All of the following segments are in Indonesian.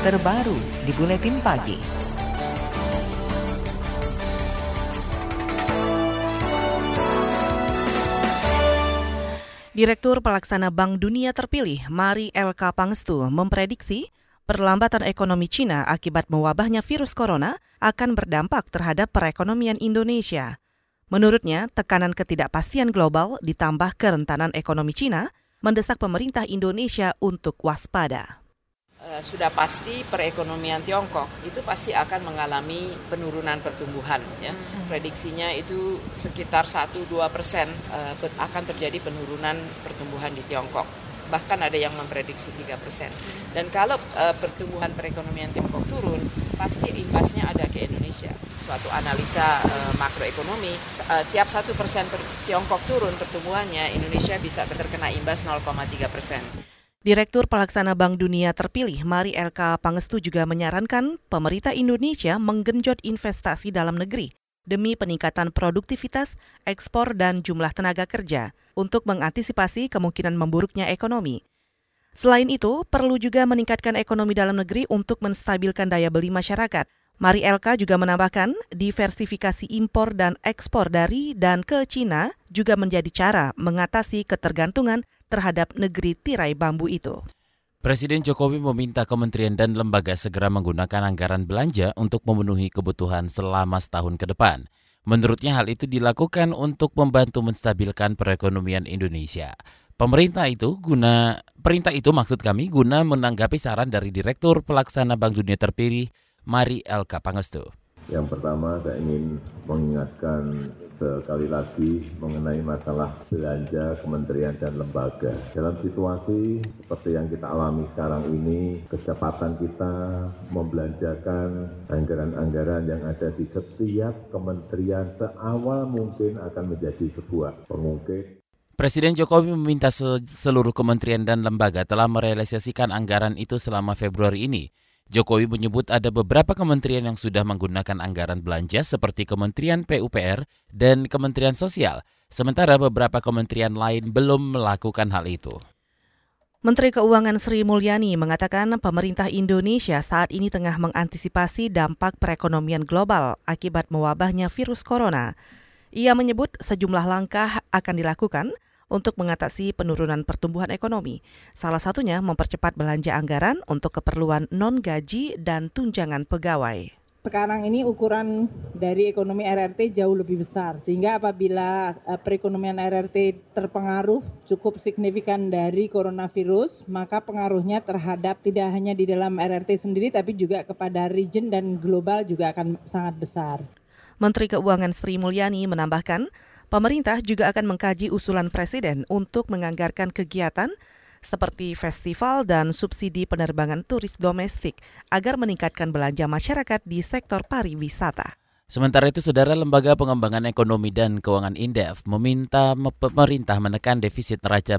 terbaru di Buletin Pagi. Direktur Pelaksana Bank Dunia terpilih, Mari LK Pangestu, memprediksi perlambatan ekonomi Cina akibat mewabahnya virus corona akan berdampak terhadap perekonomian Indonesia. Menurutnya, tekanan ketidakpastian global ditambah kerentanan ekonomi Cina mendesak pemerintah Indonesia untuk waspada. Uh, sudah pasti perekonomian Tiongkok itu pasti akan mengalami penurunan pertumbuhan ya hmm. prediksinya itu sekitar 1-2 persen uh, akan terjadi penurunan pertumbuhan di Tiongkok bahkan ada yang memprediksi 3 persen dan kalau uh, pertumbuhan perekonomian Tiongkok turun pasti imbasnya ada ke Indonesia. Suatu analisa makroekonomi, tiap satu persen Tiongkok turun pertumbuhannya, Indonesia bisa terkena imbas 0,3 persen. Direktur Pelaksana Bank Dunia terpilih Mari LK Pangestu juga menyarankan pemerintah Indonesia menggenjot investasi dalam negeri demi peningkatan produktivitas, ekspor, dan jumlah tenaga kerja untuk mengantisipasi kemungkinan memburuknya ekonomi. Selain itu, perlu juga meningkatkan ekonomi dalam negeri untuk menstabilkan daya beli masyarakat. Mari LK juga menambahkan, diversifikasi impor dan ekspor dari dan ke Cina juga menjadi cara mengatasi ketergantungan terhadap negeri tirai bambu itu. Presiden Jokowi meminta kementerian dan lembaga segera menggunakan anggaran belanja untuk memenuhi kebutuhan selama setahun ke depan. Menurutnya hal itu dilakukan untuk membantu menstabilkan perekonomian Indonesia. Pemerintah itu guna perintah itu maksud kami guna menanggapi saran dari Direktur Pelaksana Bank Dunia terpilih Mari Elka Pangestu. Yang pertama saya ingin mengingatkan sekali lagi mengenai masalah belanja kementerian dan lembaga. Dalam situasi seperti yang kita alami sekarang ini, kecepatan kita membelanjakan anggaran-anggaran yang ada di setiap kementerian seawal mungkin akan menjadi sebuah pengungkit Presiden Jokowi meminta seluruh kementerian dan lembaga telah merealisasikan anggaran itu selama Februari ini. Jokowi menyebut ada beberapa kementerian yang sudah menggunakan anggaran belanja seperti Kementerian PUPR dan Kementerian Sosial, sementara beberapa kementerian lain belum melakukan hal itu. Menteri Keuangan Sri Mulyani mengatakan pemerintah Indonesia saat ini tengah mengantisipasi dampak perekonomian global akibat mewabahnya virus corona. Ia menyebut sejumlah langkah akan dilakukan untuk mengatasi penurunan pertumbuhan ekonomi. Salah satunya mempercepat belanja anggaran untuk keperluan non-gaji dan tunjangan pegawai sekarang ini ukuran dari ekonomi RRT jauh lebih besar sehingga apabila eh, perekonomian RRT terpengaruh cukup signifikan dari coronavirus maka pengaruhnya terhadap tidak hanya di dalam RRT sendiri tapi juga kepada region dan global juga akan sangat besar. Menteri Keuangan Sri Mulyani menambahkan Pemerintah juga akan mengkaji usulan Presiden untuk menganggarkan kegiatan seperti festival dan subsidi penerbangan turis domestik agar meningkatkan belanja masyarakat di sektor pariwisata. Sementara itu, Saudara Lembaga Pengembangan Ekonomi dan Keuangan Indef meminta pemerintah menekan defisit neraca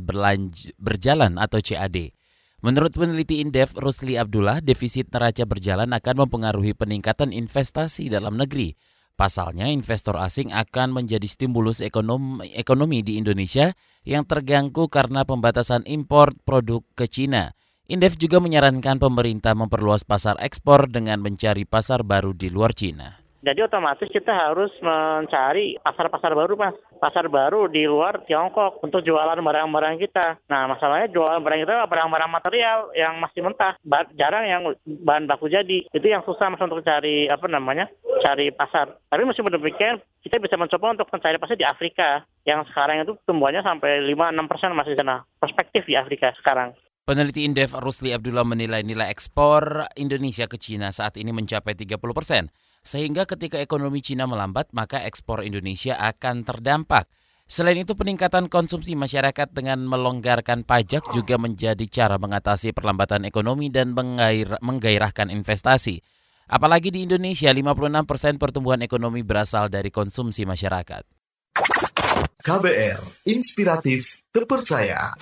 berjalan atau CAD. Menurut peneliti Indef Rusli Abdullah, defisit neraca berjalan akan mempengaruhi peningkatan investasi dalam negeri Pasalnya, investor asing akan menjadi stimulus ekonomi, ekonomi di Indonesia yang terganggu karena pembatasan impor produk ke Cina. Indef juga menyarankan pemerintah memperluas pasar ekspor dengan mencari pasar baru di luar Cina. Jadi otomatis kita harus mencari pasar-pasar baru, Mas. Pasar baru di luar Tiongkok untuk jualan barang-barang kita. Nah, masalahnya jualan barang kita barang-barang material yang masih mentah. Jarang yang bahan baku jadi. Itu yang susah, Mas, untuk cari, apa namanya, cari pasar. Tapi meskipun demikian, kita bisa mencoba untuk mencari pasar di Afrika. Yang sekarang itu tumbuhannya sampai 5-6 persen masih sana. Perspektif di Afrika sekarang. Peneliti Indef Rusli Abdullah menilai nilai ekspor Indonesia ke Cina saat ini mencapai 30 persen. Sehingga ketika ekonomi Cina melambat, maka ekspor Indonesia akan terdampak. Selain itu, peningkatan konsumsi masyarakat dengan melonggarkan pajak juga menjadi cara mengatasi perlambatan ekonomi dan menggairahkan investasi. Apalagi di Indonesia, 56 persen pertumbuhan ekonomi berasal dari konsumsi masyarakat. KBR, inspiratif, terpercaya.